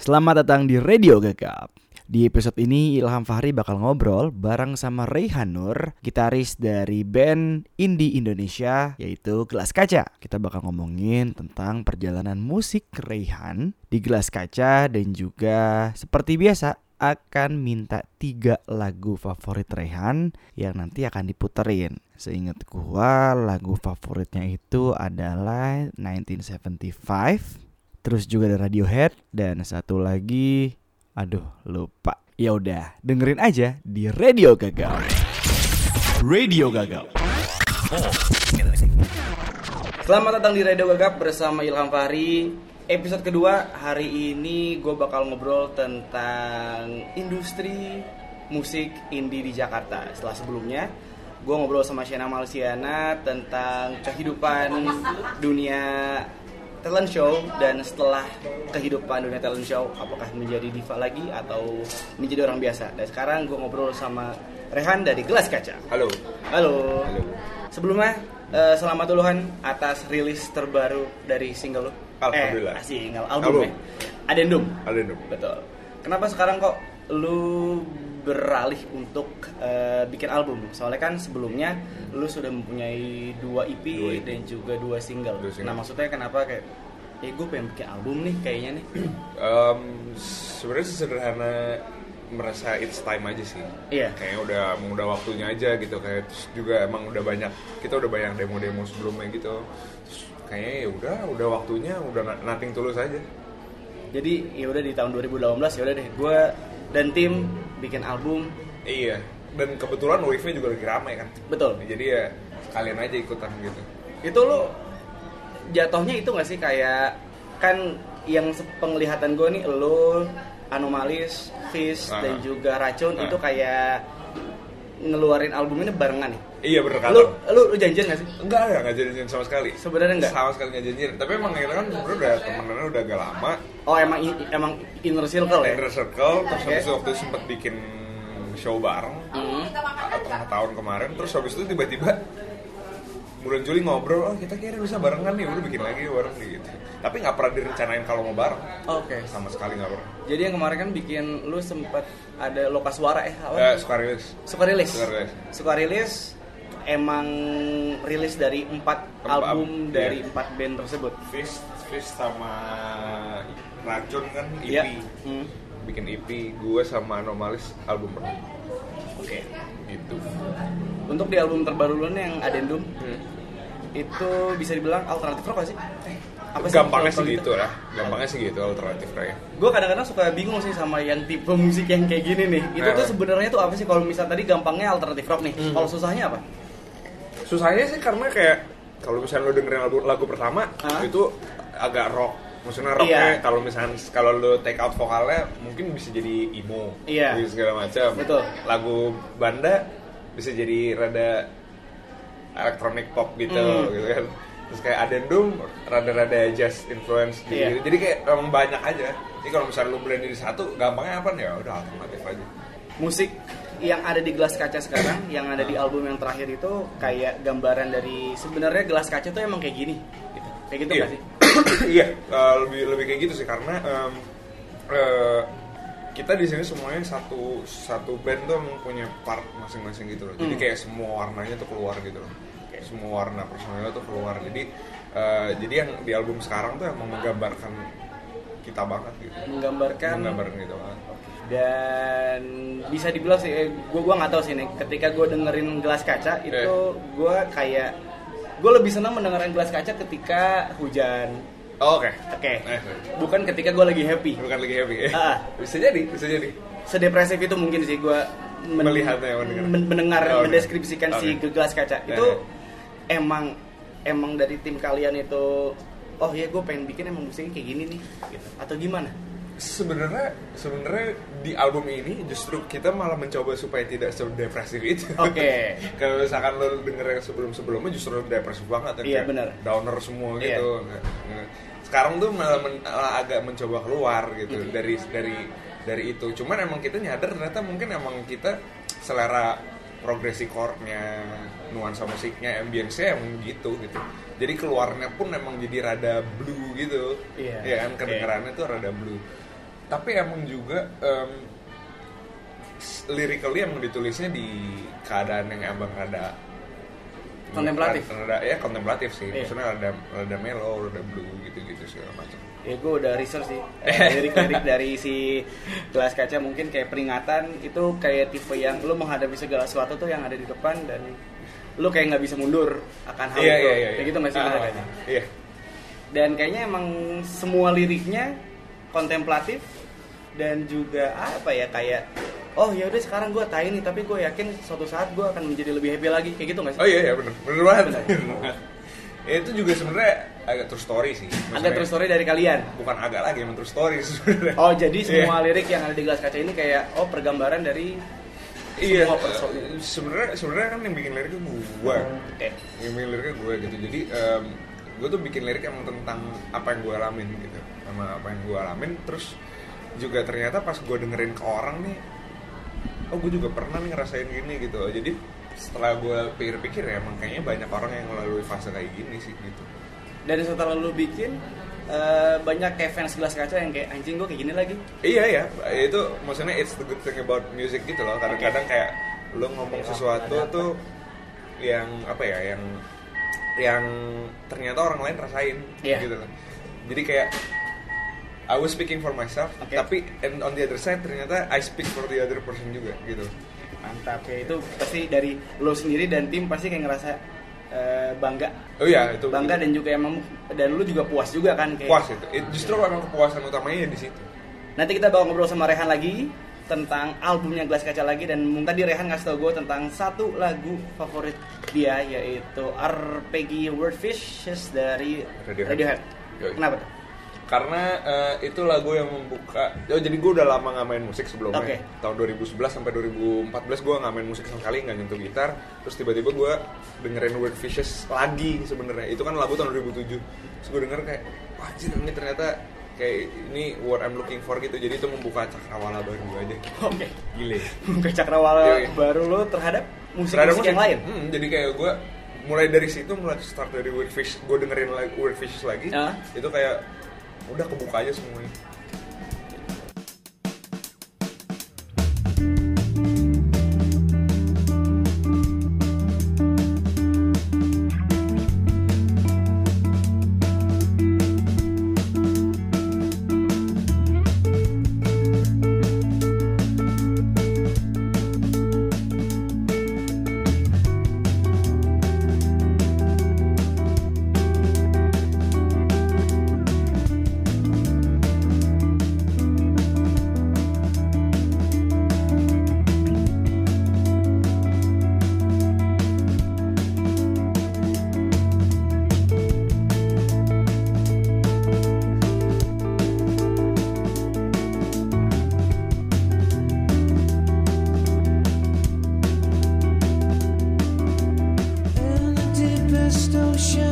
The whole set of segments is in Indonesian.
Selamat datang di Radio Gagap. Di episode ini Ilham Fahri bakal ngobrol bareng sama Reyhan Nur, gitaris dari band indie Indonesia yaitu Gelas Kaca. Kita bakal ngomongin tentang perjalanan musik Reyhan di Gelas Kaca dan juga seperti biasa akan minta tiga lagu favorit Rehan yang nanti akan diputerin. Seingat gua lagu favoritnya itu adalah 1975, terus juga ada Radiohead dan satu lagi aduh lupa. Ya udah, dengerin aja di Radio Gagal. Radio Gagal. Selamat datang di Radio Gagap bersama Ilham Fahri Episode kedua hari ini gue bakal ngobrol tentang industri musik indie di Jakarta Setelah sebelumnya gue ngobrol sama Shena Malsiana tentang kehidupan dunia talent show Dan setelah kehidupan dunia talent show apakah menjadi diva lagi atau menjadi orang biasa Dan sekarang gue ngobrol sama Rehan dari Gelas Kaca Halo. Halo, Halo. Sebelumnya eh, selamat duluan atas rilis terbaru dari single lu. Alhamdulillah. Eh, single album, Album. ya. Adendum. Adendum. Betul. Kenapa sekarang kok lu beralih untuk eh, bikin album? Soalnya kan sebelumnya lu sudah mempunyai dua EP, Dua EP. dan juga dua single. Dua single. Nah maksudnya kenapa kayak eh gue pengen bikin album nih kayaknya nih Em, sebenarnya sederhana merasa it's time aja sih. Iya. Kayaknya udah udah waktunya aja gitu kayak terus juga emang udah banyak kita udah banyak demo-demo sebelumnya gitu. Terus kayaknya ya udah udah waktunya udah na- nothing tulus aja. jadi ya udah di tahun 2018 ya udah deh gue dan tim bikin album Iya. Dan kebetulan wave-nya juga lagi ramai kan. betul Jadi ya sekalian aja ikutan gitu. itu lo jatuhnya itu gak sih kayak kan yang penglihatan gue nih lo anomalis fish Ah. dan juga racun Ah. itu kayak ngeluarin album ini barengan nih Iya bener lu kata. lu lu. janjian gak sih? Enggak, enggak, enggak janjian sama sekali. sebenarnya enggak? Sama sekali enggak janjian. Tapi emang kita kan sebenarnya udah temenannya udah agak lama. oh emang emang inner circle ya? Inner Circle, terus Oke. habis itu waktu itu sempat bikin show bareng. Hmm. tengah tahun kemarin. Terus habis itu tiba-tiba bulan Juli ngobrol oh kita kira bisa barengan nih udah bikin lagi bareng gitu. Tapi nggak pernah direncanain kalau mau bareng. Oke. Sama sekali nggak pernah. Jadi yang kemarin kan bikin lu sempet ada loka suara eh apa? Eh, suka rilis suka rilis Emang rilis dari empat album iya. dari empat band tersebut Fish Fish sama Racun kan EP Iya. Hmm. bikin EP gue sama Anomalis album pertama oke gitu Untuk di album terbaru lu yang Adendum Hmm. itu bisa dibilang alternatif rock gak sih? Apa gampangnya sih gitu lah gampangnya sih gitu alternatif kayak Gue kadang-kadang suka bingung sih sama yang tipe musik yang kayak gini nih. Itu Eh. tuh sebenarnya tuh apa sih kalau misal tadi gampangnya alternatif rock nih. Hmm. Kalau susahnya apa? Susahnya sih karena kayak kalau misalnya lo dengerin lagu, lagu pertama Hah? itu agak rock maksudnya rocknya Iya. kalau misalnya kalau lo take out vokalnya mungkin bisa jadi emo Iya. gitu segala macam Betul. lagu banda bisa jadi rada electronic pop gitu Hmm. gitu kan terus kayak Adendum rada-rada jazz influence gitu. Iya. jadi kayak emang banyak aja jadi kalau misalnya lo blend di satu gampangnya apa nih ya udah alternatif aja Musik yang ada di gelas kaca sekarang, yang ada di album yang terakhir itu kayak gambaran dari sebenarnya gelas kaca tuh emang kayak gini. Gitu. Kayak gitu iya. gak sih? iya, eh, lebih lebih kayak gitu sih karena em, eh, kita di sini semuanya satu satu band tuh emang punya part masing-masing gitu loh. Jadi Hmm. kayak semua warnanya tuh keluar gitu loh. Semua warna personalnya tuh keluar. Jadi eh, jadi yang di album sekarang tuh emang menggambarkan kita banget gitu. Menggambarkan Menggambarkan gitu banget. Dan bisa dibilang sih eh, gue gua nggak tahu sih nih ketika gue dengerin gelas kaca itu Eh. gue kayak gue lebih senang mendengarkan gelas kaca ketika hujan Oh, Oke. oke Eh, bukan ketika gue lagi happy bukan lagi happy ya. Ah. Bisa jadi, bisa jadi. sedepresif itu mungkin sih gue Melihatnya, mendengar. mendengar Oh, oke. mendeskripsikan si Oke. gelas kaca Eh. itu emang emang dari tim kalian itu oh ya gue pengen bikin emang musiknya kayak gini nih gitu. atau gimana sebenarnya sebenarnya di album ini justru kita malah mencoba supaya tidak sedepresif itu. Oke. Kalau misalkan lo denger yang sebelum-sebelumnya justru depresif banget kan, Iya, kayak benar. Downer semua Iya. gitu. Sekarang tuh malah, men- agak mencoba keluar gitu Mhm. dari dari dari itu. Cuman emang kita nyadar ternyata mungkin emang kita selera progresi chordnya, nuansa musiknya, ambience-nya emang gitu gitu. Jadi keluarnya pun emang jadi rada blue gitu. Iya. Ya kan Oke. kedengarannya tuh rada blue. Tapi emang juga s- lyrically emang ditulisnya di keadaan yang emang rada Kontemplatif. rada ya kontemplatif sih. Iya. maksudnya rada rada mellow rada blue gitu gitu segala macam. Ya gue udah research sih. Eh, Lirik-lirik dari si gelas kaca mungkin kayak peringatan Itu kayak tipe yang lu menghadapi segala sesuatu tuh yang ada di depan Dan lu kayak nggak bisa mundur akan hal iya itu. iya iya Kayak gitu nggak sih Ah, kayaknya iya. Dan kayaknya emang semua liriknya kontemplatif Dan juga apa ya kayak Oh ya udah sekarang gue tahu nih tapi gue yakin suatu saat gue akan menjadi lebih happy lagi kayak gitu nggak sih? oh iya iya bener bener banget Bener. Ya, itu juga sebenarnya agak true story sih Maksudnya, true story dari kalian. bukan agak lagi emang true story sebenarnya Oh jadi semua Iya. lirik yang ada di gelas kaca ini kayak oh pergambaran dari Iya, semua person. eh, sebenarnya sebenarnya kan yang bikin liriknya gue, Oke. yang bikin liriknya gue gitu. Jadi em, gue tuh bikin lirik emang tentang apa yang gue alamin gitu, sama apa yang gue alamin. Terus juga ternyata pas gue dengerin ke orang nih, oh gue juga pernah nih ngerasain gini gitu. Jadi setelah gue pikir-pikir ya emang kayaknya banyak orang yang melalui fase kayak gini sih gitu. Dan setelah lu bikin eh, banyak kayak fans gelas kaca yang kayak anjing gue kayak gini lagi. Iya ya, itu maksudnya it's the good thing about music gitu loh. Kadang-kadang kayak lo ngomong sesuatu tuh yang apa ya, yang yang ternyata orang lain rasain Iya. gitu loh. Jadi kayak I was speaking for myself, Oke. tapi and on the other side ternyata I speak for the other person juga gitu. Mantap ya itu pasti dari lo sendiri dan tim pasti kayak ngerasa eh, bangga. Oh iya itu Bangga dan juga emang dan lu juga puas juga kan kayak. puas itu. It- justru emang kepuasan utamanya ya di situ. Nanti kita bakal ngobrol sama Rehan lagi tentang albumnya Gelas Kaca lagi dan mungkin tadi Rehan ngasih tau gue tentang satu lagu favorit dia yaitu Arpeggi Wordfishes dari Radiohead. Radiohead. Yoi. Kenapa tuh? Karena eh, itu lagu yang membuka oh, jadi gue udah lama nggak main musik sebelumnya Oke. tahun 2011 sampai 2014 gue nggak main musik sama sekali nggak nyentuh gitar terus tiba-tiba gue dengerin Weird Fishes lagi sebenarnya itu kan lagu tahun 2007 terus gue denger kayak wah anjir ini ternyata kayak ini what I'm looking for gitu jadi itu membuka cakrawala baru aja Oke. gile Ke cakrawala Yoi. baru lo terhadap musik, Terhadap musik yang lain. hmm, jadi kayak gue mulai dari situ mulai start dari Weird Fish gue dengerin lagi Weird Fishes lagi Ah. itu kayak udah kebuka aja ocean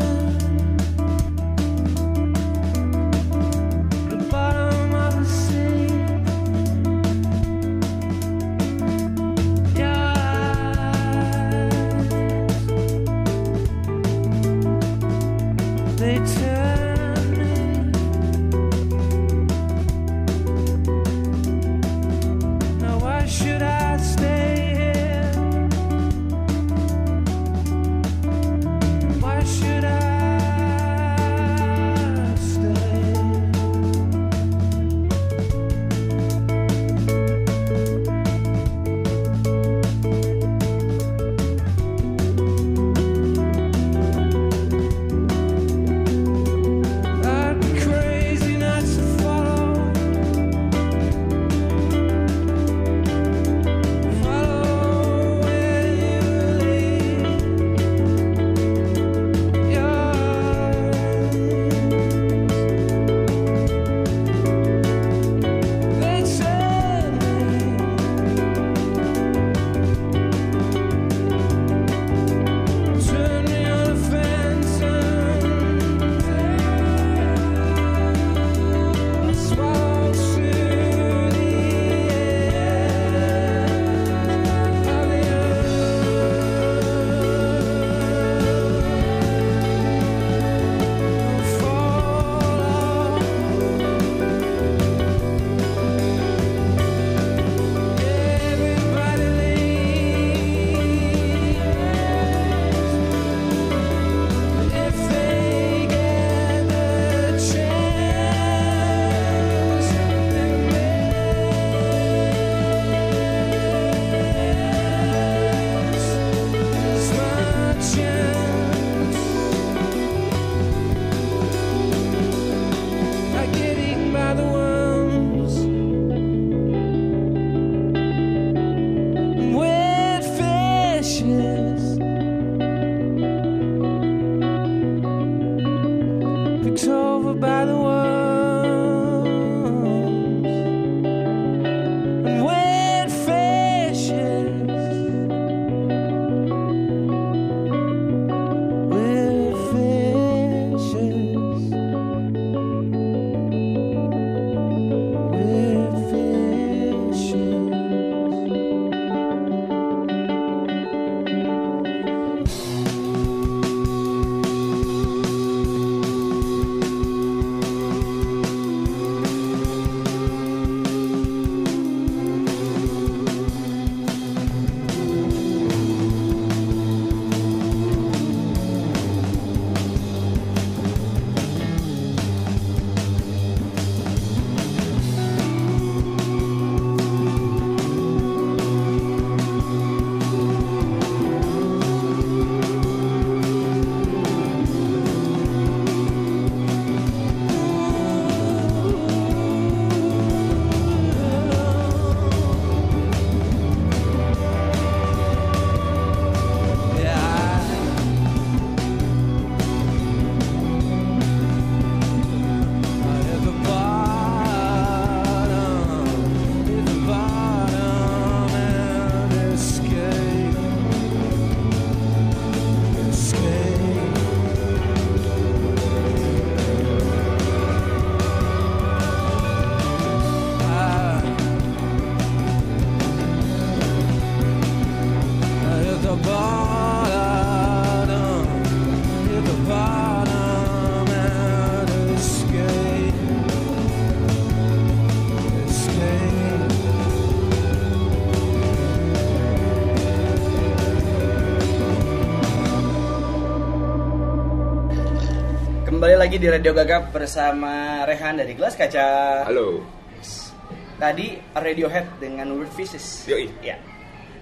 semuanya lagi di Radio Gagap bersama Rehan dari Gelas Kaca. Halo. Tadi Radiohead dengan Weird Fishes. Yoi. Ya.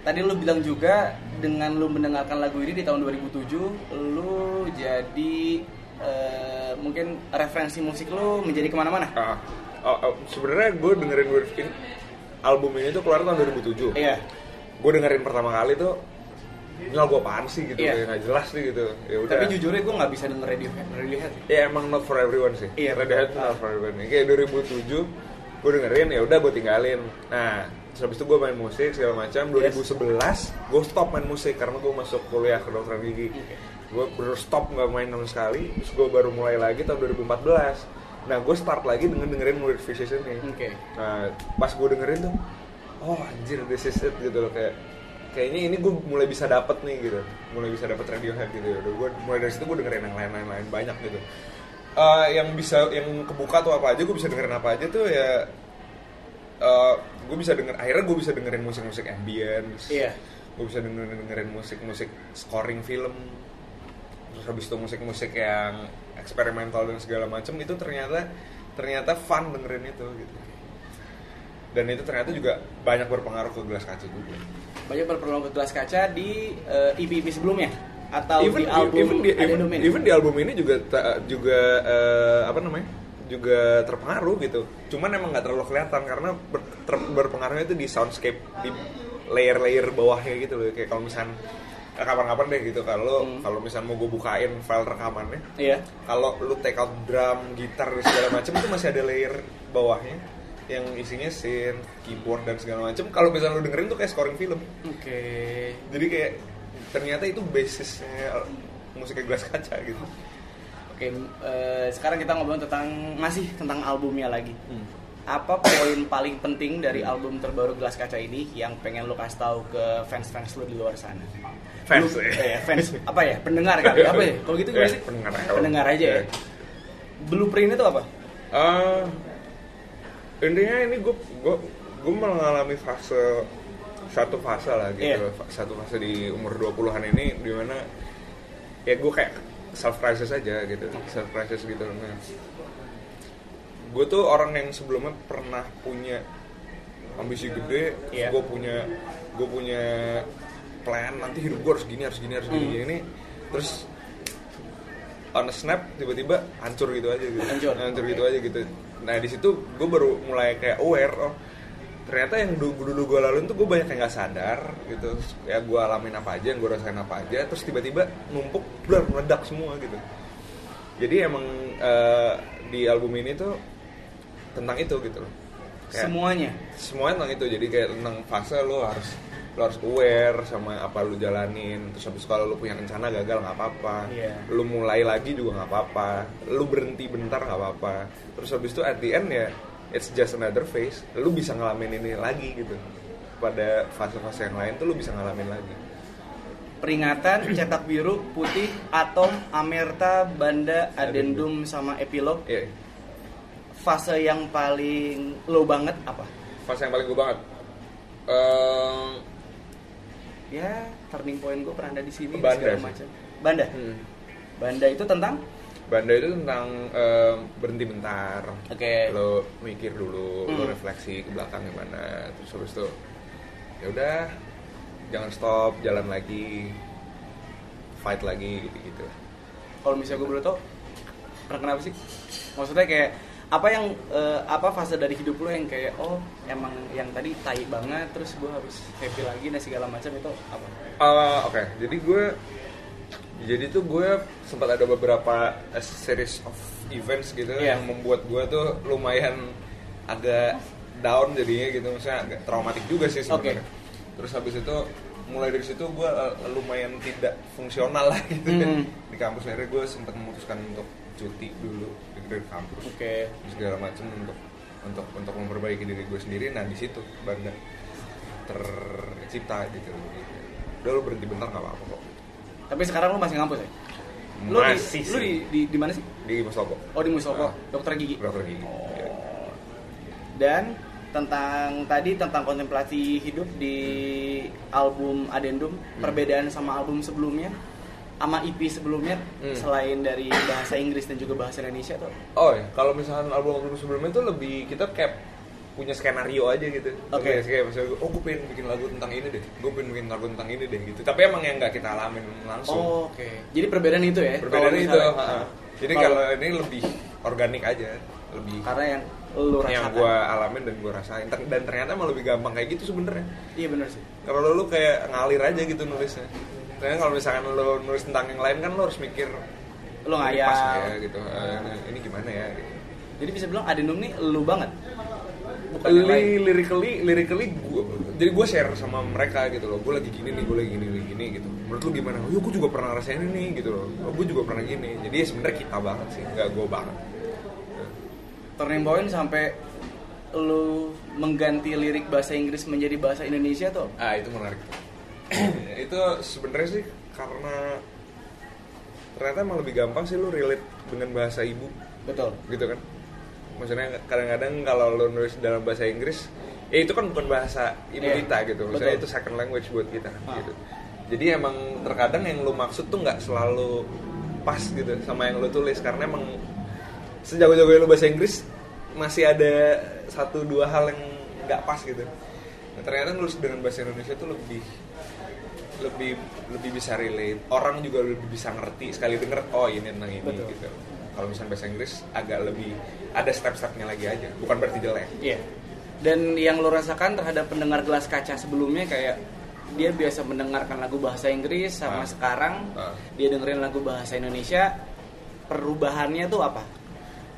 Tadi lu bilang juga dengan lu mendengarkan lagu ini di tahun 2007, lu jadi eh, mungkin referensi musik lu menjadi ke mana-mana. Oh, oh, sebenarnya gue dengerin Weird in album ini tuh keluar tahun 2007. Iya. Gue dengerin pertama kali tuh ini lagu apaan sih gitu, kayak nggak jelas nih gitu. Ya udah. Tapi jujurnya gue nggak bisa denger Radiohead. Radiohead. Ya emang not for everyone sih. Iya, Radiohead not for everyone. Kayak 2007 gue dengerin ya udah gue tinggalin. Nah, habis itu gue main musik segala macam. 2011 gue stop main musik karena gue masuk kuliah kedokteran gigi. Oke. Gue baru stop nggak main sama sekali. Terus gue baru mulai lagi tahun 2014. Nah, gue start lagi dengan dengerin Weird Fishes ini. Oke. Nah, pas gue dengerin tuh, oh anjir this is it gitu loh kayak kayaknya ini gue mulai bisa dapet nih gitu, mulai bisa dapet Radiohead gitu. Udah gue mulai dari situ gue dengerin yang lain-lain lain banyak gitu. Eh, yang bisa yang kebuka tuh apa aja gue bisa dengerin apa aja tuh ya gue bisa denger akhirnya gue bisa dengerin musik-musik ambience Iya. gue bisa dengerin dengerin musik-musik scoring film terus habis itu musik-musik yang eksperimental dan segala macam itu ternyata ternyata fun dengerin itu gitu dan itu ternyata juga banyak berpengaruh ke gelas kaca juga. Banyak berpeluang ke gelas kaca di eh, EP-EP sebelumnya atau even di album even di, even, even di album ini juga ta- juga eh, apa namanya juga terpengaruh gitu. Cuman emang nggak terlalu kelihatan karena ber- ter- berpengaruhnya itu di soundscape di layer-layer bawahnya gitu loh. Kayak kalau misal kapan-kapan deh gitu kalau Hmm. kalau misal mau gue bukain file rekamannya Iya. kalau lu take out drum, gitar segala macam itu masih ada layer bawahnya yang isinya synth, keyboard dan segala macam. Kalau misalnya lu dengerin tuh kayak scoring film. Oke. Jadi kayak ternyata itu basisnya musiknya gelas kaca gitu. Oke, eh, sekarang kita ngobrol tentang masih tentang albumnya lagi. Apa poin paling penting dari album terbaru Gelas Kaca ini yang pengen lo kasih tahu ke fans-fans lo di luar sana? Fans, Lu- ya. eh, fans apa ya? Pendengar kali apa ya? Kalau gitu gimana Ya, sih? pendengar aja. Pendengar aja ya. Ya. Blueprint itu apa? Eh, intinya ini gue gue gue mengalami fase satu fase lah gitu. Fa- satu fase di umur 20-an ini di mana ya gue kayak self crisis aja gitu self crisis gitu nah, gue tuh orang yang sebelumnya pernah punya ambisi gede Iya. gue punya gue punya plan nanti hidup gue harus gini harus gini harus gini, Hmm. gini terus on a snap tiba-tiba hancur gitu aja gitu Hancur. gitu aja gitu nah di situ gue baru mulai kayak aware oh ternyata yang dulu dulu gue laluin tuh gue banyak yang nggak sadar gitu. Ya gue alamin apa aja yang gue rasain apa aja terus tiba-tiba numpuk blar meledak semua gitu. Jadi emang eh, di album ini tuh tentang itu gitu loh. Kayak- Semuanya. semuanya tentang itu. Jadi kayak tentang fase lo harus lo harus aware sama apa lo jalanin. Terus habis kalau lo punya rencana gagal nggak apa-apa. Iya. lo mulai lagi juga nggak apa-apa. Lo berhenti bentar nggak apa-apa. Terus habis itu at the end ya it's just another phase. Lo bisa ngalamin ini lagi gitu. Pada fase-fase yang lain tuh lo bisa ngalamin lagi. Peringatan, cetak biru, putih, atom, amerta, banda, adendum, sama epilog. ya Fase yang paling low banget apa? fase yang paling gue banget. Ehm, ya turning point gue pernah ada di sini Banda segala macam. Banda? Hmm. banda itu tentang? Banda itu tentang em, berhenti bentar. Oke. Lo mikir dulu lo Hmm. refleksi ke belakang gimana terus habis itu ya udah jangan stop jalan lagi fight lagi gitu gitu kalau misalnya gue boleh tau pernah kenapa sih? Maksudnya kayak apa yang eh, apa fase dari hidup lo yang kayak oh emang yang tadi tai banget terus gue harus happy lagi dan segala macam itu apa Uh, oke jadi gue jadi tuh gue sempat ada beberapa eh, series of events gitu Iya. yang membuat gue tuh lumayan agak down jadinya gitu maksudnya agak traumatik juga sih sebenarnya terus habis itu mulai dari situ gue lumayan tidak fungsional lah gitu Hmm. di kampus akhirnya gue sempat memutuskan untuk cuti dulu dari kampus. Oke. Segala macam untuk untuk untuk memperbaiki diri gue sendiri. Nah di situ bangga tercipta gitu. Udah lu berhenti bentar nggak apa-apa kok. Tapi sekarang lo masih ngampus ya? Lo di, lo di, di, di mana sih? Di Mustopo oh di Mustopo Ah. dokter gigi. Dokter gigi. Oh. Iya. dan tentang tadi tentang kontemplasi hidup di album Adendum Hmm. perbedaan sama album sebelumnya sama EP sebelumnya Hmm. selain dari bahasa Inggris dan juga bahasa Indonesia tuh Oh ya, kalau misalkan album-album sebelumnya itu lebih kita kayak punya skenario aja gitu. Oke. Kayak- Kayak misalnya, oh gue pengen bikin lagu tentang ini deh, gue pengen bikin lagu tentang ini deh gitu. Tapi emang yang nggak kita alamin langsung. Oh, oke. Jadi perbedaan itu ya. Berbeda kalau itu. misalnya- ha. Jadi kalau- ini lebih organik aja, lebih karena yang lu rasakan. yang gue alamin dan gue rasain dan ternyata emang lebih gampang kayak gitu sebenarnya. Iya benar sih. Kalau lu kayak ngalir aja gitu nulisnya. Ternyata kalau misalkan lu nulis tentang yang lain kan lu harus mikir pas ngayal. ya gitu. Eh, ini gimana ya gitu. Jadi bisa bilang Adenum nih lu banget. Bukan yang lain. Li, lyrically, lyrically gua, jadi gue share sama mereka gitu loh. Gue lagi gini nih, gue lagi gini, lagi gini gitu. Menurut lu gimana? Oh, gue juga pernah ngerasain ini gitu loh. Oh, gue juga pernah gini. Jadi ya sebenarnya kita banget sih, nggak gue banget. Turning point sampai lu mengganti lirik bahasa Inggris menjadi bahasa Indonesia tuh. Ah itu menarik. Itu sebenarnya sih karena ternyata emang lebih gampang sih lu relate dengan bahasa ibu Betul. gitu kan. Maksudnya kadang-kadang kalau lu nulis dalam bahasa Inggris, ya itu kan bukan bahasa ibu Iya, kita gitu. Maksudnya betul. itu second language buat kita Ah. gitu. Jadi emang terkadang yang lu maksud tuh nggak selalu pas gitu sama yang lu tulis karena emang sejago-jago lu bahasa Inggris masih ada satu dua hal yang nggak pas gitu. Nah, ternyata nulis dengan bahasa Indonesia tuh lebih lebih lebih bisa relate. Orang juga lebih bisa ngerti sekali denger oh ini tentang ini Betul. gitu. Kalau misalnya bahasa Inggris agak lebih ada step-stepnya lagi aja, bukan berarti jelek. Iya. Dan yang lo rasakan terhadap pendengar gelas kaca sebelumnya kayak dia biasa mendengarkan lagu bahasa Inggris sama Ah. sekarang Ah. dia dengerin lagu bahasa Indonesia perubahannya tuh apa?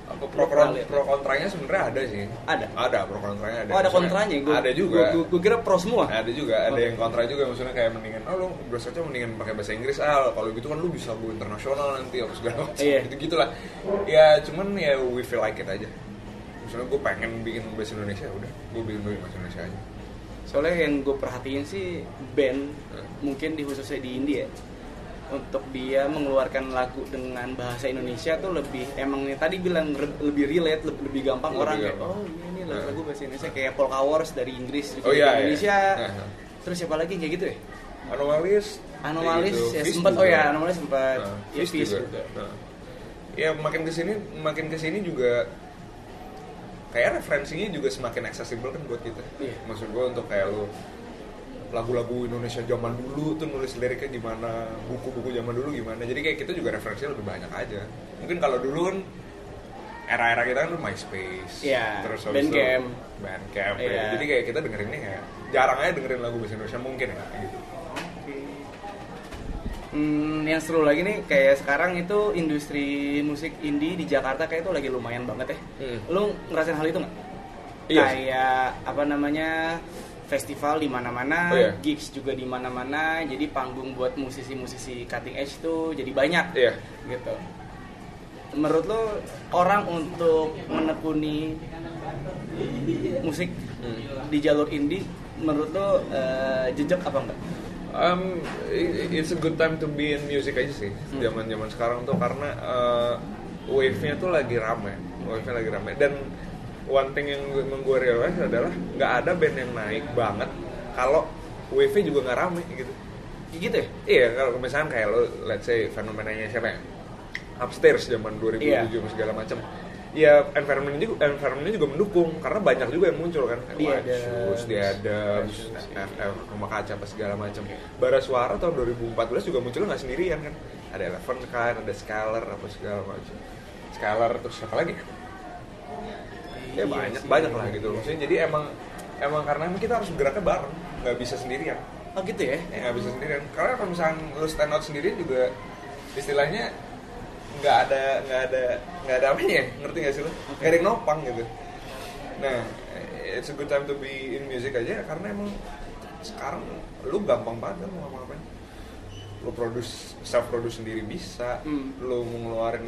Pro, pro, lihat? pro kontranya sebenarnya ada sih. Ada? Ada pro kontranya ada. oh ada Maksudnya kontranya gue. ada juga. Gue kira pro semua. Ada juga, ada Oke. yang kontra juga maksudnya kayak mendingan oh lu berasanya mendingan pakai bahasa Inggris ah kalau gitu kan lu bisa go internasional nanti apa segala macam Iya. gitu gitulah ya cuman ya we feel like it aja misalnya gue pengen bikin bahasa Indonesia udah gue bikin bahasa Indonesia aja Soalnya yang gue perhatiin sih band Hmm. mungkin di khususnya di India untuk dia mengeluarkan lagu dengan bahasa Indonesia tuh lebih emang tadi bilang re- lebih relate lebih, lebih gampang Lebih orang kayak gampang. oh iya ini Hmm. lagu bahasa Indonesia kayak Polka Wars dari Inggris juga Oh, di iya, iya. Indonesia Nah. terus siapa lagi kayak gitu ya anomalis Anomalis kayak gitu. ya sempat oh ya Anomalis sempat Nah, ya Fish Fish juga. juga. Nah. ya makin ke sini makin ke sini juga kayak referensinya juga semakin accessible kan buat kita Iya. maksud gue untuk kayak lu lagu-lagu Indonesia zaman dulu tuh nulis liriknya gimana buku-buku zaman dulu gimana jadi kayak kita juga referensinya lebih banyak aja mungkin kalau dulu kan era-era kita kan MySpace Iya, terus Bandcamp. Bandcamp ya. Iya. jadi kayak kita dengerinnya kayak jarang aja dengerin lagu bahasa Indonesia mungkin ya gitu Hmm, yang seru lagi nih kayak sekarang itu industri musik indie di Jakarta kayak itu lagi lumayan banget ya. Hmm. Lu ngerasain hal itu nggak? Iya. Kayak apa namanya festival di mana-mana, Oh, iya. gigs juga di mana-mana, jadi panggung buat musisi-musisi cutting edge tuh jadi banyak. Iya. Gitu. Menurut lo orang untuk menekuni musik Hmm. di jalur indie, menurut lo eh, jejak apa enggak? Um, it's a good time to be in music aja sih Hmm. zaman zaman sekarang tuh karena uh, wave-nya tuh lagi rame, wave-nya lagi rame dan one thing yang gue, yang gue realize adalah nggak ada band yang naik banget kalau wave-nya juga nggak rame gitu. Gitu ya? Iya kalau misalnya kayak lo, let's say fenomenanya siapa ya? Upstairs zaman 2007 Iya. sama segala macam. Ya environment juga environment juga mendukung karena banyak juga yang muncul kan. Dia ada- Shoes, dia ada FF rumah kaca apa segala macam. Bara Suara tahun 2014 juga munculnya nggak sendirian kan. Ada Eleven kan, ada Scalar apa segala macam. Scalar terus siapa lagi? Ya Iya banyak sih. banyak lah gitu. Maksudnya jadi emang emang karena emang kita harus geraknya bareng, nggak bisa sendirian Oh gitu ya? ya nggak bisa sendirian karena kalau misalnya lu stand out sendirian juga istilahnya nggak ada nggak ada nggak ada apa ya ngerti nggak sih lu nggak ada yang nopang gitu nah it's a good time to be in music aja karena emang sekarang lu gampang banget mau ngapain lu produce self produce sendiri bisa Hmm. lu mau ngeluarin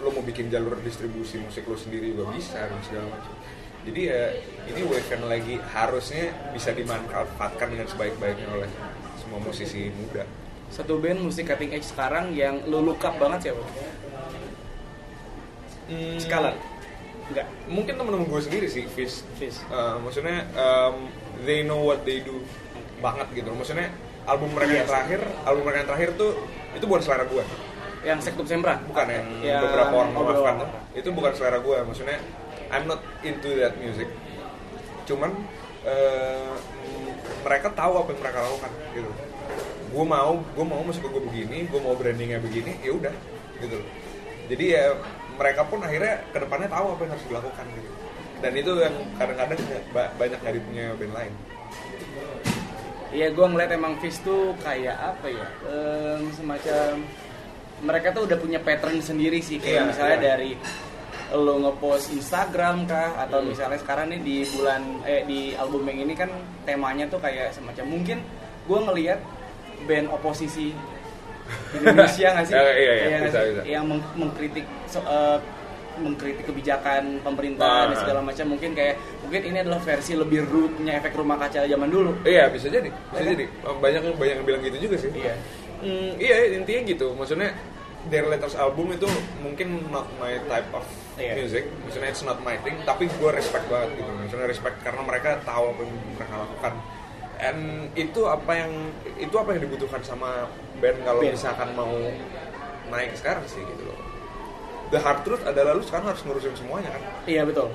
lu mau bikin jalur distribusi musik lu sendiri juga bisa dan segala macam jadi ya ini yang lagi harusnya bisa dimanfaatkan dengan sebaik-baiknya oleh semua musisi muda Satu band musik cutting edge sekarang yang lu look up banget siapa? Hmm, Skala? Enggak. mungkin temen-temen gue sendiri sih Fish Fish. Uh, maksudnya um, they know what they do banget gitu maksudnya album mereka yang Yes. terakhir album mereka yang terakhir tuh itu bukan selera gue Yang Sektum Sembra. bukan yang Yang beberapa orang oh, beberapa. itu bukan selera gue maksudnya I'm not into that music cuman eh, mereka tahu apa yang mereka lakukan gitu gue mau gue mau musik gue begini gue mau brandingnya begini ya udah gitu loh. jadi ya mereka pun akhirnya ke depannya tahu apa yang harus dilakukan gitu dan itu yang kadang-kadang banyak nggak punya band lain Iya, gue ngeliat emang Fish tuh kayak apa ya? em, semacam mereka tuh udah punya pattern sendiri sih. Kayak Iya, misalnya iya. dari lo ngepost Instagram kah atau misalnya sekarang nih di bulan eh di album yang ini kan temanya tuh kayak semacam mungkin gue ngelihat band oposisi Indonesia nggak sih? Eh, iya, iya, nggak bisa, bisa. Yang meng- mengkritik so- eh, mengkritik kebijakan pemerintah dan segala macam mungkin kayak mungkin ini adalah versi lebih rootnya efek rumah kaca zaman dulu. iya bisa jadi bisa kan? jadi banyak banyak yang bilang gitu juga sih Iya. Hmm, iya intinya gitu. Maksudnya their latest album itu mungkin not my type of Iya. music. Maksudnya it's not my thing. Tapi gue respect banget gitu. Maksudnya respect karena mereka tahu apa yang mereka lakukan. And itu apa yang itu apa yang dibutuhkan sama band kalau misalkan mau naik sekarang sih gitu loh. The hard truth adalah lu sekarang harus ngurusin semuanya kan? Iya betul.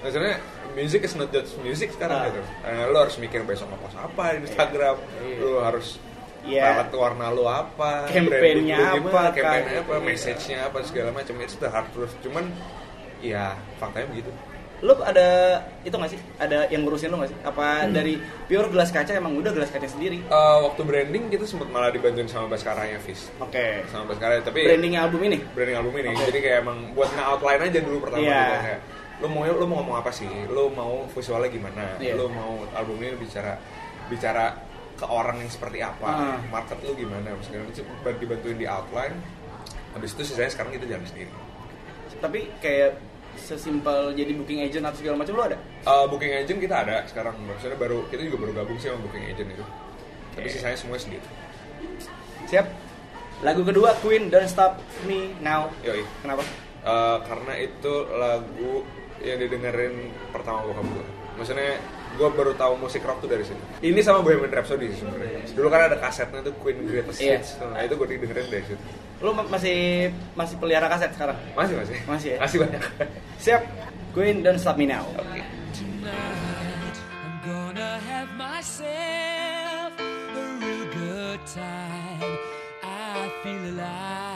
maksudnya music is not just music sekarang Ah. gitu. Eh, lu harus mikir besok mau post apa di Instagram. Iya. lu harus Iya. palette warna lu apa Campaign-nya branding apa, gimana, campaign-nya kan? apa Iya. message-nya apa segala macam itu the hard truth cuman ya faktanya begitu Lu ada itu nggak sih? Ada yang ngurusin lu nggak sih? Apa Hmm. dari pure gelas kaca emang udah gelas kaca sendiri? Eh, waktu branding kita sempat malah dibantuin sama Baskaranya Fis Oke. sama Baskara tapi Brandingnya album ini? branding album ini Oke. jadi kayak emang buat nge-outline aja dulu pertama Iya. gitu kayak lu mau lu mau ngomong apa sih lu mau visualnya gimana Iya. lu mau album ini bicara bicara ke orang yang seperti apa Ah. market lu gimana segala macam dibantuin di outline habis itu sisanya sekarang kita jalan sendiri Tapi kayak sesimpel jadi booking agent atau segala macam lu ada? Eh, booking agent kita ada sekarang maksudnya baru kita juga baru gabung sih sama booking agent itu tapi Oke. sisanya semua sendiri Siap. Lagu kedua Queen Don't Stop Me Now. yoi Kenapa? Eh, karena itu lagu yang didengerin pertama bokap gue maksudnya gue baru tahu musik rock tuh dari situ ini sama Bohemian Rhapsody sih sebenarnya dulu kan ada kasetnya tuh Queen Greatest. Hits nah itu gue didengerin dari situ Lu ma- masih masih pelihara kaset sekarang? masih masih Masih ya? masih banyak Siap. Queen Don't Stop Me Now. oke Tonight, I'm gonna have myself a real good time. I feel alive.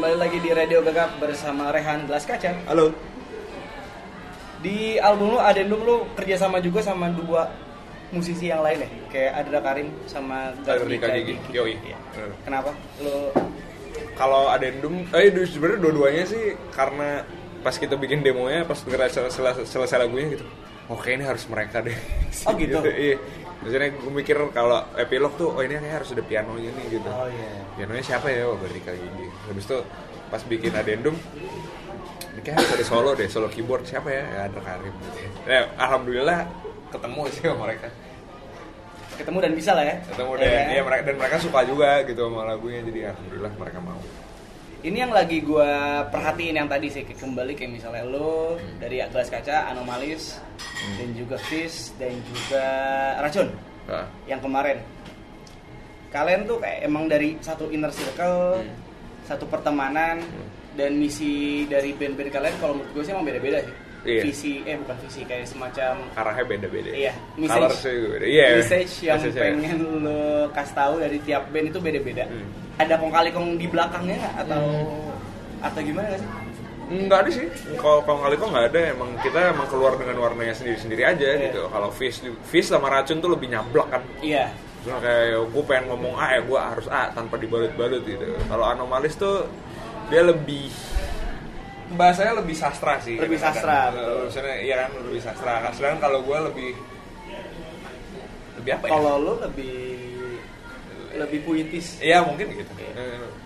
Kembali lagi di Radio Gagap bersama Rehan Gelas Kaca. Halo. Di album lu Adendum lu kerjasama juga sama dua musisi yang lain ya? Kayak Adra Karim sama Gardika Gigi. Yoi. Iya. Hmm. Kenapa? Lu Kalau adendum, eh sebenarnya dua-duanya sih karena pas kita bikin demonya, pas denger sel- sel- selesai lagunya gitu, oke ini harus mereka deh. Oh, gitu? iya. Maksudnya gue mikir kalau epilog tuh, oh ini kayak harus ada pianonya nih gitu. Oh, iya. Pianonya siapa ya? Oh Gardika Gigi. Habis itu pas bikin adendum, ini kayak harus ada solo deh, solo keyboard siapa ya? Ya ada Karim gitu ya. Ya, alhamdulillah ketemu sih sama mereka. ketemu dan bisa lah ya? Ketemu dan, kan? ya, mereka, dan mereka suka juga gitu sama lagunya, jadi alhamdulillah mereka mau. Ini yang lagi gua perhatiin yang tadi sih kembali kayak misalnya lo dari Gelas Kaca, Anomalis, dan juga Fish dan juga Racun Nah, yang kemarin. Kalian tuh kayak emang dari satu inner circle, Hmm. satu pertemanan, dan misi dari band-band kalian kalau menurut gue sih emang beda-beda sih. Iya. Visi, eh bukan visi, kayak semacam arahnya beda-beda. Iya, message, beda. Iya. message yang Message-nya. pengen lo kasih tahu dari tiap band itu beda-beda. Hmm. Ada kong kali kong di belakangnya atau atau gimana sih? Enggak ada sih. Kalau kalau kali kok nggak ada. Emang kita emang keluar dengan warnanya sendiri-sendiri aja Iya. gitu. Kalau fish, fish sama racun tuh lebih nyablak kan. Iya. Cuma kayak gue pengen ngomong A ya gue harus A tanpa dibalut-balut gitu. Kalau anomalis tuh dia lebih bahasanya lebih sastra sih. Lebih kadang-kadang. sastra, betul. Maksudnya iya kan lebih sastra. Sedangkan kalau gue lebih lebih apa ya? Kalau lo lebih lebih puitis. Iya mungkin gitu. Iya.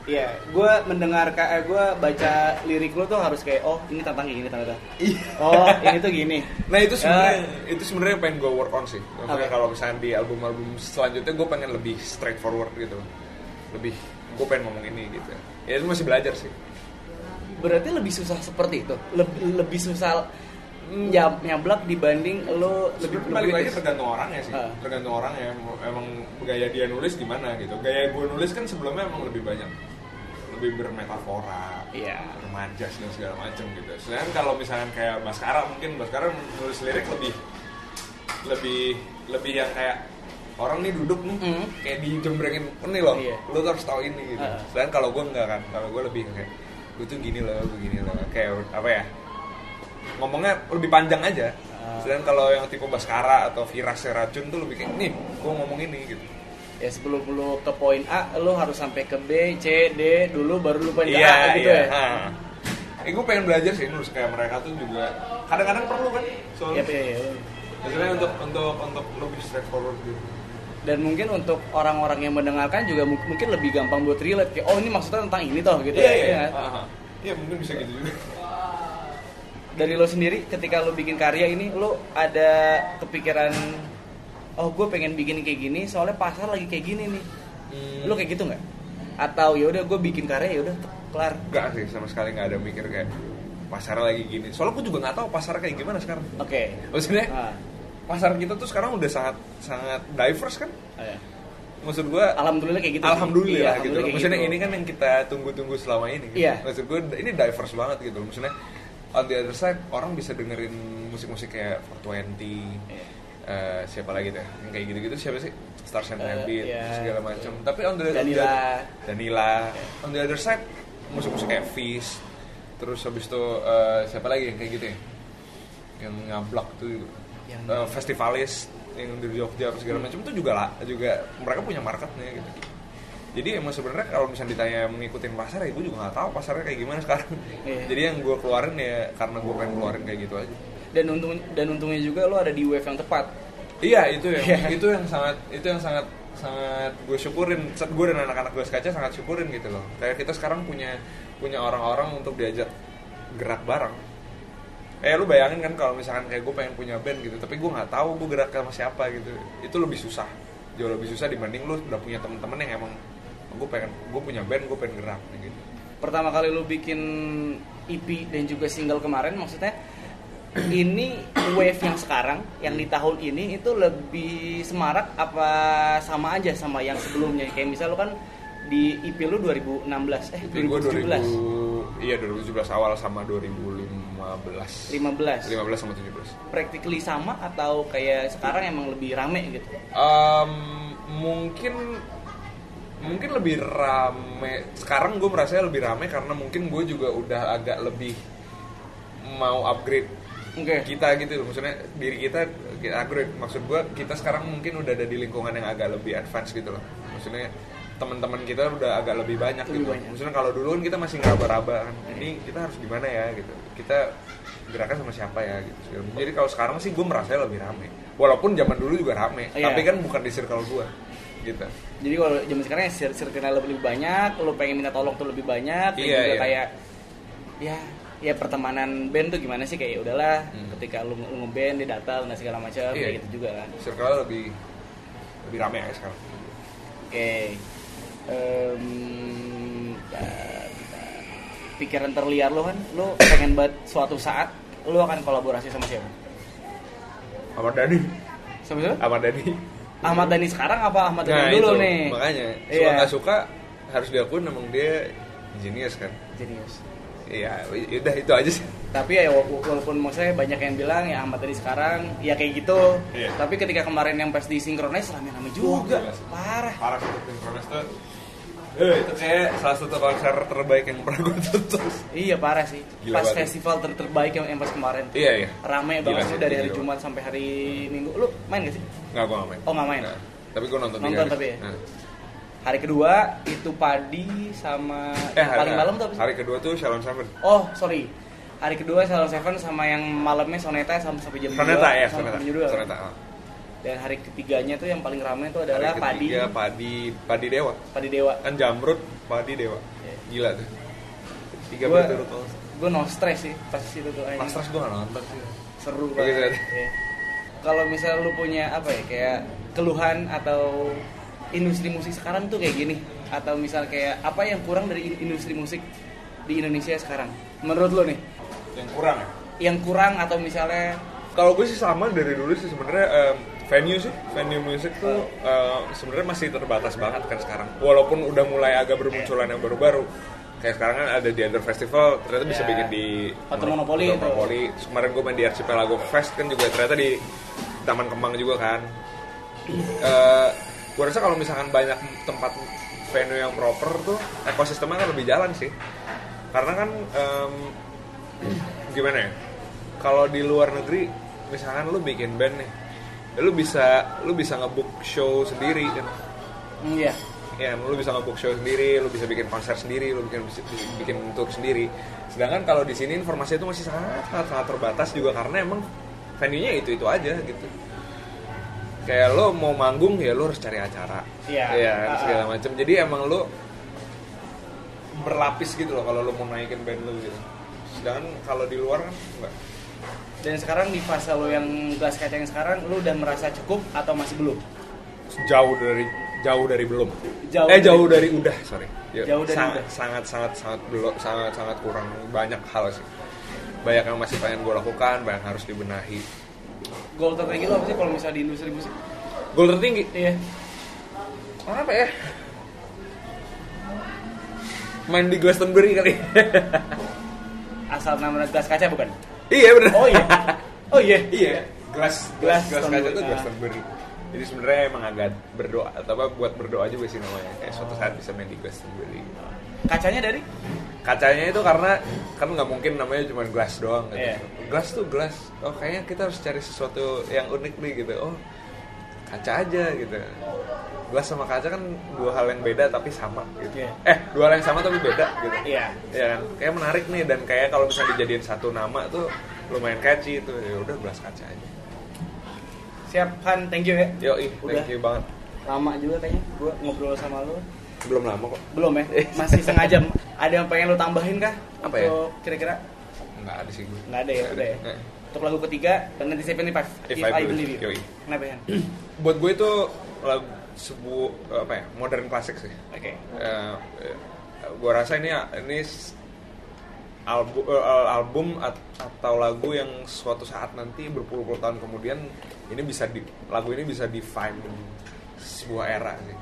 Iya, gue mendengar eh, gue baca lirik lo tuh harus kayak oh ini tentang gini tentang Iya. Oh ini tuh gini. Nah itu sebenarnya Ya. itu sebenarnya pengen gue work on sih. Maksudnya Oke. kalau misalnya di album-album selanjutnya gue pengen lebih straightforward gitu, lebih gue pengen ngomong ini gitu. Ya itu masih belajar sih. Berarti lebih susah seperti itu. Lebih lebih susah nyam, nyablak dibanding lo lebih Lebih balik lagi tergantung orangnya sih. Ah. Tergantung orangnya. Emang gaya dia nulis gimana gitu. Gaya gue nulis kan sebelumnya emang lebih banyak lebih bermetafora, Iya. bermajas dan segala macam gitu. Sedangkan kalau misalnya kayak Baskara mungkin Baskara nulis lirik lebih lebih lebih yang kayak orang nih duduk nih Hmm. kayak dijembrengin nih loh, Iya. lu harus tahu ini gitu. Ah. Sedangkan kalau gue enggak kan, kalau gue lebih kayak gue tuh gini loh, begini loh, kayak apa ya? Ngomongnya lebih panjang aja. Sedangkan kalau yang tipe Baskara atau Firas Racun tuh lebih kayak nih, gue ngomong ini gitu. Ya sebelum lo ke poin A, lo harus sampai ke B, C, D dulu baru lo poin ke Iya, A gitu iya. ya. Ah. Eh, gue pengen belajar sih nulis kayak mereka tuh juga kadang-kadang perlu kan soalnya Iya, iya, iya. Maksudnya untuk untuk untuk lebih straightforward gitu. Dan mungkin untuk orang-orang yang mendengarkan juga mu- mungkin lebih gampang buat relate kayak oh ini maksudnya tentang ini toh gitu. Iya ya, iya. kan? Ah, ah. Iya mungkin bisa gitu juga. Dari lo sendiri ketika lo bikin karya ini lo ada kepikiran oh gue pengen bikin kayak gini soalnya pasar lagi kayak gini nih. Hmm. Lo kayak gitu nggak? Atau ya udah gue bikin karya ya udah kelar. Enggak sih sama sekali nggak ada mikir kayak pasar lagi gini. Soalnya gue juga nggak tahu pasar kayak gimana sekarang. Oke. Maksudnya Ah, pasar kita tuh sekarang udah sangat sangat diverse kan. iya. Maksud gue Alhamdulillah kayak gitu. Alhamdulillah Iya, gitu. alhamdulillah Maksudnya gitu. ini kan yang kita tunggu-tunggu selama ini. Gitu. Iya. Maksud gue ini diverse banget gitu. Maksudnya on the other side orang bisa dengerin musik-musik kayak 420 Iya. eh, siapa lagi tuh? Yang kayak gitu-gitu siapa sih? Stars and Eh, Rabbit iya. segala macam tapi on the Danila. Danila. On the other side musik-musik kayak Fish terus habis itu eh, siapa lagi yang kayak gitu ya? Yang ngablak tuh Yang- eh, festivalis yang dari Jogja apa segala macam itu juga lah juga mereka punya marketnya gitu jadi emang sebenarnya kalau misalnya ditanya mengikutin pasar ya gue juga nggak tahu pasarnya kayak gimana sekarang. Iya. jadi yang gue keluarin ya karena gue pengen keluarin kayak gitu aja. Dan untung dan untungnya juga lo ada di wave yang tepat. iya itu yang Iya. itu yang sangat itu yang sangat sangat gue syukurin. Gue dan anak-anak gue kaca sangat syukurin gitu loh. Kayak kita sekarang punya punya orang-orang untuk diajak gerak bareng. Eh lu bayangin kan kalau misalkan kayak gue pengen punya band gitu tapi gue nggak tahu gue gerak sama siapa gitu. Itu lebih susah. Jauh lebih susah dibanding lu udah punya temen-temen yang emang gue pengen gue punya band gue pengen gerak gitu. Pertama kali lo bikin EP dan juga single kemarin maksudnya ini wave yang sekarang yang di tahun ini itu lebih semarak apa sama aja sama yang sebelumnya? Kayak misal lu kan di IP lu 2016 eh gue 2017 2000 iya 2017 awal sama 2015 15 15 sama 17 practically sama atau kayak sekarang emang lebih rame gitu? Em, mungkin mungkin lebih rame. Sekarang gue merasa lebih rame karena mungkin gue juga udah agak lebih mau upgrade oke. kita gitu loh. Maksudnya diri kita upgrade. Maksud gue kita sekarang mungkin udah ada di lingkungan yang agak lebih advance gitu loh. Maksudnya teman-teman kita udah agak lebih banyak Lebih gitu. banyak. maksudnya kalau dulu kan kita masih ngeraba-raba kan ini kita harus gimana ya? gitu. Kita gerakan sama siapa ya gitu jadi kalau sekarang sih gue merasa lebih rame. Walaupun zaman dulu juga rame Iya. tapi kan bukan di circle gue gitu jadi kalau zaman sekarang ya circle lebih banyak lu pengen minta tolong tuh lebih banyak Iya, juga iya. kayak ya ya pertemanan band tuh gimana sih kayak ya udahlah Hmm. ketika lu, lu ngeband dia datang dan segala macam Iya. kayak gitu juga kan circle lebih lebih rame aja sekarang oke Em, bentar, bentar. pikiran terliar lo kan lo pengen banget suatu saat lo akan kolaborasi sama siapa Ahmad Dhani sama siapa Ahmad Dhani Ahmad Dhani sekarang apa Ahmad Dhani nah dulu itu. nih? Makanya suka Iya. nggak suka harus diakui emang dia genius kan. Jenius. iya udah itu aja sih. Tapi ya wa- walaupun maksudnya banyak yang bilang ya Ahmad Dhani sekarang ya kayak gitu. Iya. tapi ketika kemarin yang pas di synchronize rame-rame juga. sih. parah. Parah sih Synchronous tuh. Eh, itu kayak salah satu konser terbaik yang pernah gue tonton. Iya parah sih. Gila pas banget. festival ter- terbaik yang, yang pas kemarin. Iya iya. Rame banget sih, dari hari. Jumat sampai hari Minggu. Lu main gak sih nggak gue nggak main Oh, nggak main? Nggak. tapi gue nonton Nonton tapi ya? Nah. hari kedua itu Padi sama eh hari, paling malam tuh apa sih? hari kedua tuh Shalom Seven oh sorry hari kedua Salon Seven sama yang malamnya Soneta sampai sampai jam Soneta 2, ya Soneta jam 2. Soneta ah. dan hari ketiganya tuh yang paling ramai itu hari adalah Padi ketiga Padi Padi Dewa Padi Dewa kan Jamrut Padi Dewa Iya. gila tuh tiga Gua- berturut turut gue no stress sih pas itu tuh pas stres gue nggak nonton sih seru banget ya? Kalau misalnya lu punya apa ya kayak keluhan atau industri musik sekarang tuh kayak gini. Atau misal kayak apa yang kurang dari in- industri musik di Indonesia sekarang? Menurut lu nih? Yang kurang ya? Yang kurang atau misalnya kalau gue sih sama dari dulu sih sebenarnya em, venue sih. Venue musik tuh eh, sebenarnya masih terbatas banget kan sekarang. Walaupun udah mulai agak bermunculan yang baru-baru kayak sekarang kan ada di Other Festival ternyata bisa Ya. bikin di itu. Monopoly. Terus kemarin gue main di Archipelago Fest kan juga ternyata di Taman Kembang juga kan Eh, gue rasa kalau misalkan banyak tempat venue yang proper tuh ekosistemnya kan lebih jalan sih karena kan em, gimana ya kalau di luar negeri misalkan lu bikin band nih lu bisa lu bisa ngebook show sendiri kan hmm, ya ya lu bisa ngebook show sendiri lu bisa bikin konser sendiri lu bikin bikin tour sendiri. Sedangkan kalau di sini informasi itu masih sangat sangat sangat terbatas juga karena emang venue-nya itu itu aja gitu. Kayak lo mau manggung ya lo harus cari acara. Kan, Ah, segala macam jadi emang lo berlapis gitu loh kalau lo mau naikin band lo gitu. Sedangkan kalau di luar kan enggak. Dan sekarang di fase lo yang gelas kaca yang sekarang lo udah merasa cukup atau masih belum? Jauh dari jauh dari belum? Jauh eh dari- jauh dari udah sorry. Ya, Jauh dari sangat, udah. sangat sangat sangat belum sangat sangat kurang. Banyak hal sih. Banyak yang masih pengen gue lakukan banyak yang harus dibenahi. Goal tertinggi lo apa sih kalau misalnya di industri musik? Goal tertinggi? Iya. Apa ya? Main di Glastonbury kali. Asal namanya gelas kaca bukan? Iya bener. Oh iya. Oh iya. Iya. Gelas gelas gelas kaca Ah. Glastonbury jadi sebenarnya emang agak berdoa atau apa buat berdoa juga sih namanya kayak suatu saat bisa main di Glastonbury kacanya dari kacanya itu karena kan nggak mungkin namanya cuma gelas doang gitu. Iya. Gelas tuh gelas. Oh kayaknya kita harus cari sesuatu yang unik nih gitu. Oh kaca aja gitu. Gelas sama kaca kan dua hal yang beda tapi sama gitu. Iya. Eh dua hal yang sama tapi beda gitu. Iya. Iya kan. Kayak menarik nih dan kayak kalau misalnya dijadiin satu nama tuh lumayan catchy itu. Ya udah gelas kaca aja. Siap Han thank you ya Yo ih, Udah. thank you banget. lama juga kayaknya gue ngobrol sama lo Belum lama kok. belum ya masih setengah jam ada yang pengen lo tambahin kah Apa ya? kira-kira Nggak ada sih gue. nggak ada ya udah ya Nggak. untuk lagu ketiga dan nanti saya If, If If I I Believe. You kenapa Han Buat gue itu lagu sebuah apa ya modern klasik sih. oke Eh, eh, gua rasa ini ini album eh, album at- atau lagu yang suatu saat nanti berpuluh-puluh tahun kemudian ini bisa di lagu ini bisa define sebuah era sih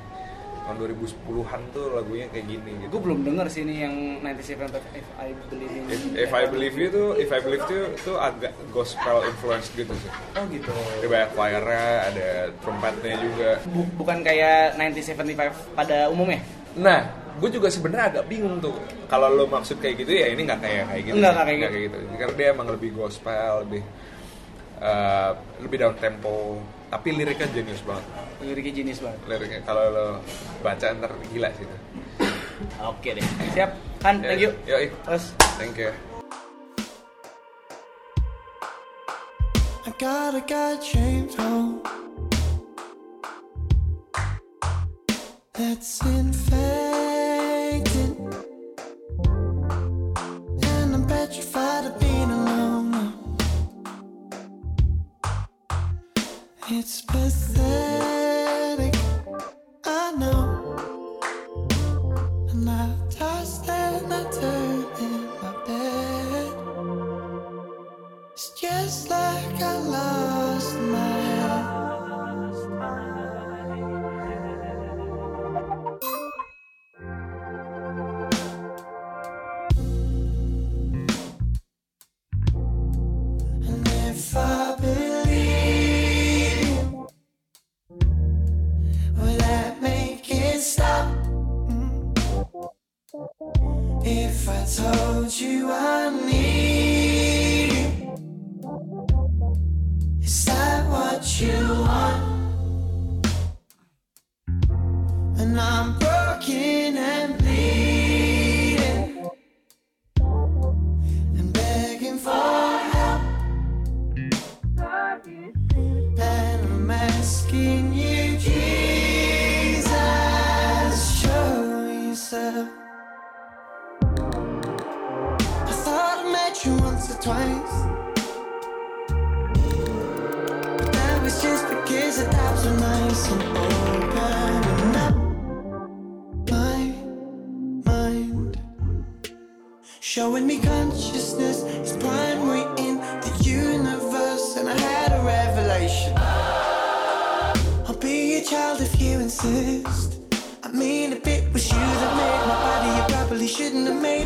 tahun 2010-an tuh lagunya kayak gini gitu. Gue belum denger sih ini yang 97 If I Believe in If, If I Believe You tuh If I Believe You tuh agak gospel influence gitu sih. Oh gitu. ada banyak choir-nya ada trompetnya juga. Bu- bukan kayak 1975 pada umumnya. Nah, gue juga sebenarnya agak bingung tuh. Kalau lo maksud kayak gitu ya ini nggak kayak kayak gitu. Nggak, sih. nggak kayak gitu. Karena dia emang lebih gospel, lebih eh, lebih down tempo. Tapi liriknya jenius banget. Liriknya jenis banget. Liriknya kalau lo baca ntar gila sih itu. Oke deh. Siap. Han, thank you. Yo, Terus thank you. I got a guy James home that's infected, It's pathetic, Showing me consciousness is primary in the universe, and I had a revelation. I'll be your child if you insist. I mean, if it was you that made my body, you probably shouldn't have made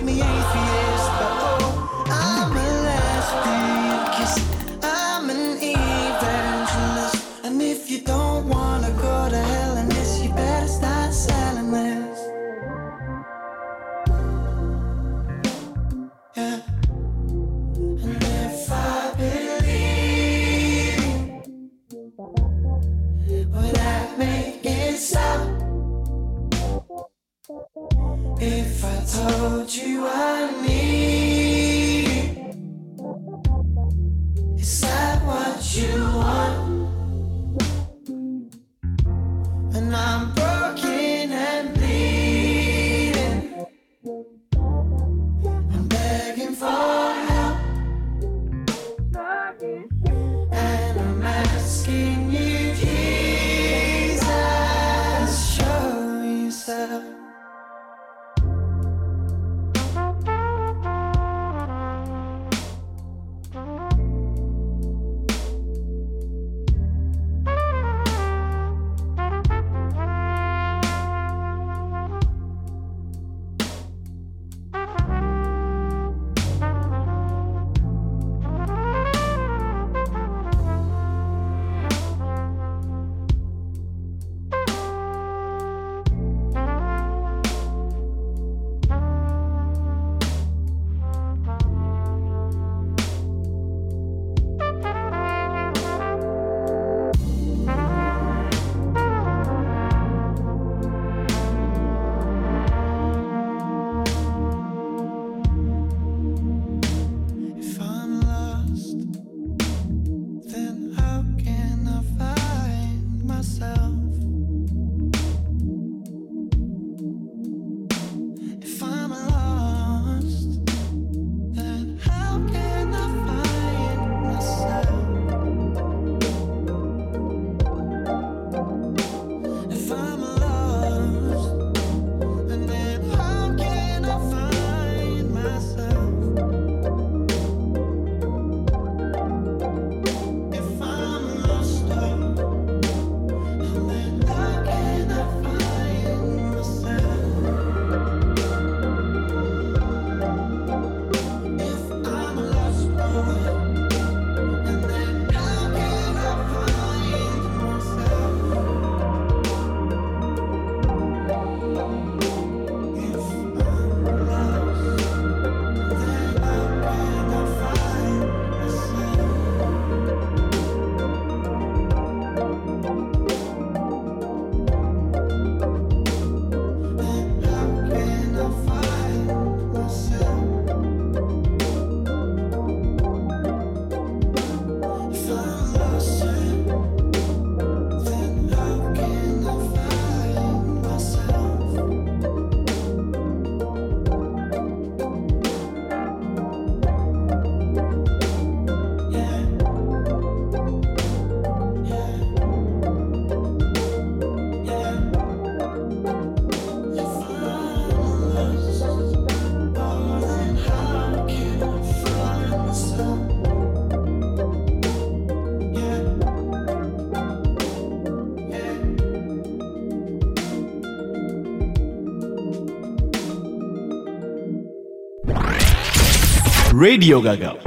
Radio Gagap. Oh, in